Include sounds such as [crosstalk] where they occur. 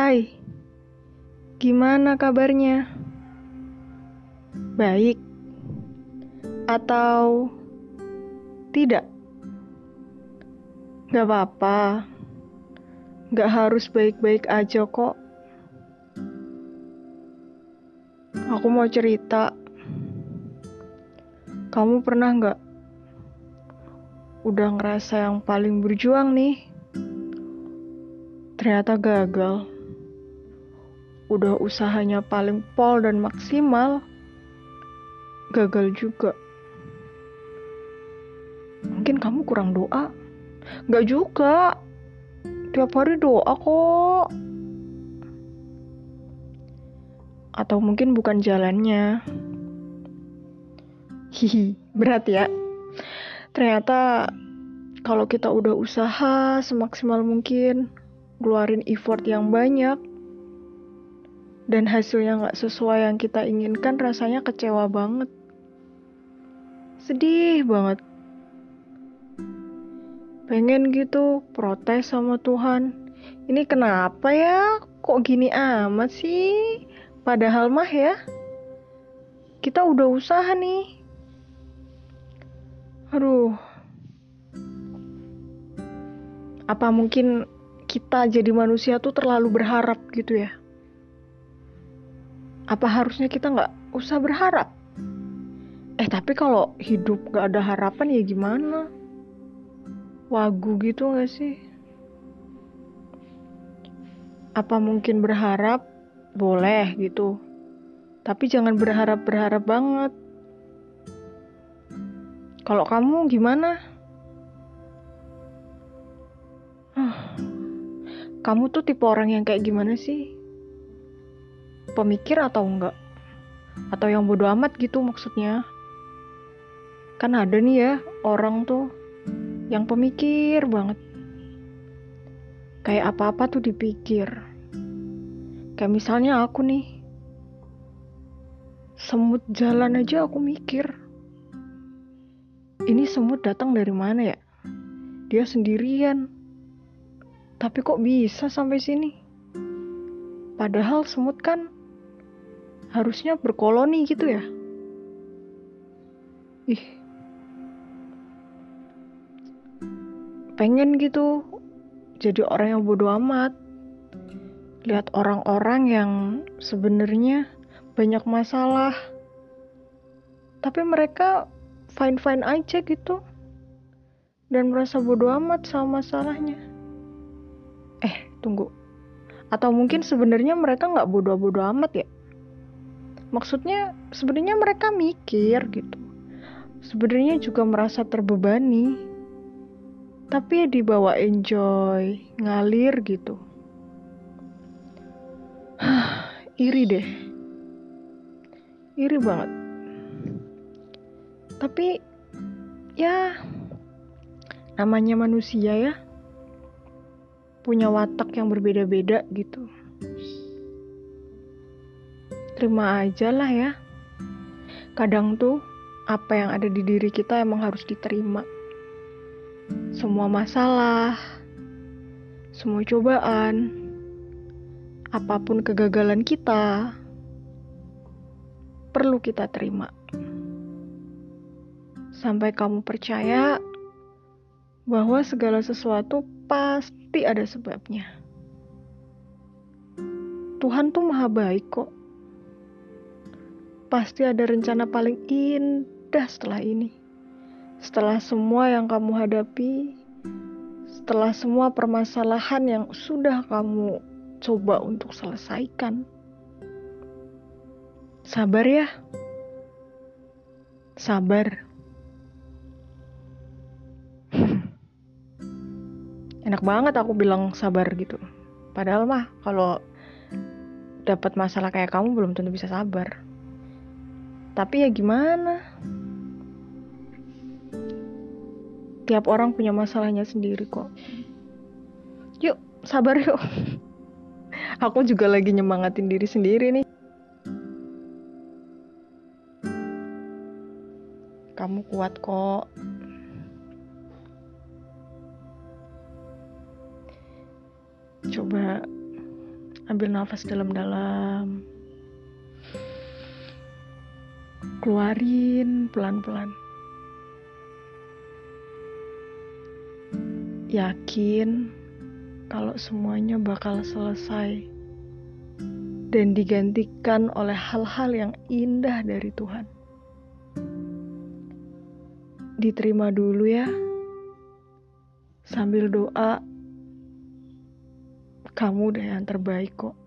Hai, gimana kabarnya? Baik atau tidak? Gak apa-apa, gak harus baik-baik aja kok. Aku mau cerita, kamu pernah gak udah ngerasa yang paling berjuang nih? Ternyata gagal. Udah usahanya paling pol dan maksimal, gagal juga. Mungkin kamu kurang doa. Gak juga. Tiap hari doa kok. Atau mungkin bukan jalannya. Hihi, berat ya. Ternyata kalau kita udah usaha semaksimal mungkin, keluarin effort yang banyak, dan hasilnya nggak sesuai yang kita inginkan, rasanya kecewa banget. Sedih banget. Pengen gitu protes sama Tuhan. Ini kenapa ya? Kok gini amat sih? Padahal mah ya, kita udah usaha nih. Aduh. Apa mungkin kita jadi manusia tuh terlalu berharap gitu ya? Apa harusnya kita nggak usah berharap? Eh tapi kalau hidup gak ada harapan ya gimana? wagu gitu gak sih? Apa mungkin berharap? Boleh gitu. Tapi jangan berharap-berharap banget. Kalau kamu gimana? Kamu tuh tipe orang yang kayak gimana sih? Pemikir atau enggak? Atau yang bodoh amat gitu maksudnya? Kan ada nih ya orang tuh yang pemikir banget. Kayak apa-apa tuh dipikir. Kayak misalnya aku nih. Semut jalan aja aku mikir. Ini semut datang dari mana ya? Dia sendirian. Tapi kok bisa sampai sini? Padahal semut kan harusnya berkoloni gitu ya. Ih, pengen gitu jadi orang yang bodoh amat. Lihat orang-orang yang sebenarnya banyak masalah. Tapi mereka fine-fine aja gitu. Dan merasa bodoh amat sama masalahnya. Eh tunggu. Atau mungkin sebenarnya mereka nggak bodoh-bodoh amat ya maksudnya sebenarnya mereka mikir gitu sebenarnya juga merasa terbebani tapi ya dibawa enjoy, ngalir gitu. [sighs] iri deh. Iri banget. Tapi ya namanya manusia ya punya watak yang berbeda-beda gitu. Terima aja lah ya. Kadang tuh apa yang ada di diri kita emang harus diterima semua masalah, semua cobaan, apa pun kegagalan kita, perlu kita terima. Sampai kamu percaya bahwa segala sesuatu pasti ada sebabnya. Tuhan tuh maha baik kok. Pasti ada rencana paling indah setelah ini setelah semua yang kamu hadapi, setelah semua permasalahan yang sudah kamu coba untuk selesaikan. Sabar ya. Sabar. [laughs] Enak banget aku bilang sabar gitu. Padahal mah kalau dapat masalah kayak kamu belum tentu bisa sabar. Tapi ya gimana? Tiap orang punya masalahnya sendiri kok. Yuk, sabar yuk. [laughs] Aku juga lagi nyemangatin diri sendiri nih. Kamu kuat kok. Coba ambil nafas dalam-dalam keluarin pelan-pelan yakin kalau semuanya bakal selesai dan digantikan oleh hal-hal yang indah dari Tuhan. Diterima dulu ya, sambil doa, kamu udah yang terbaik kok.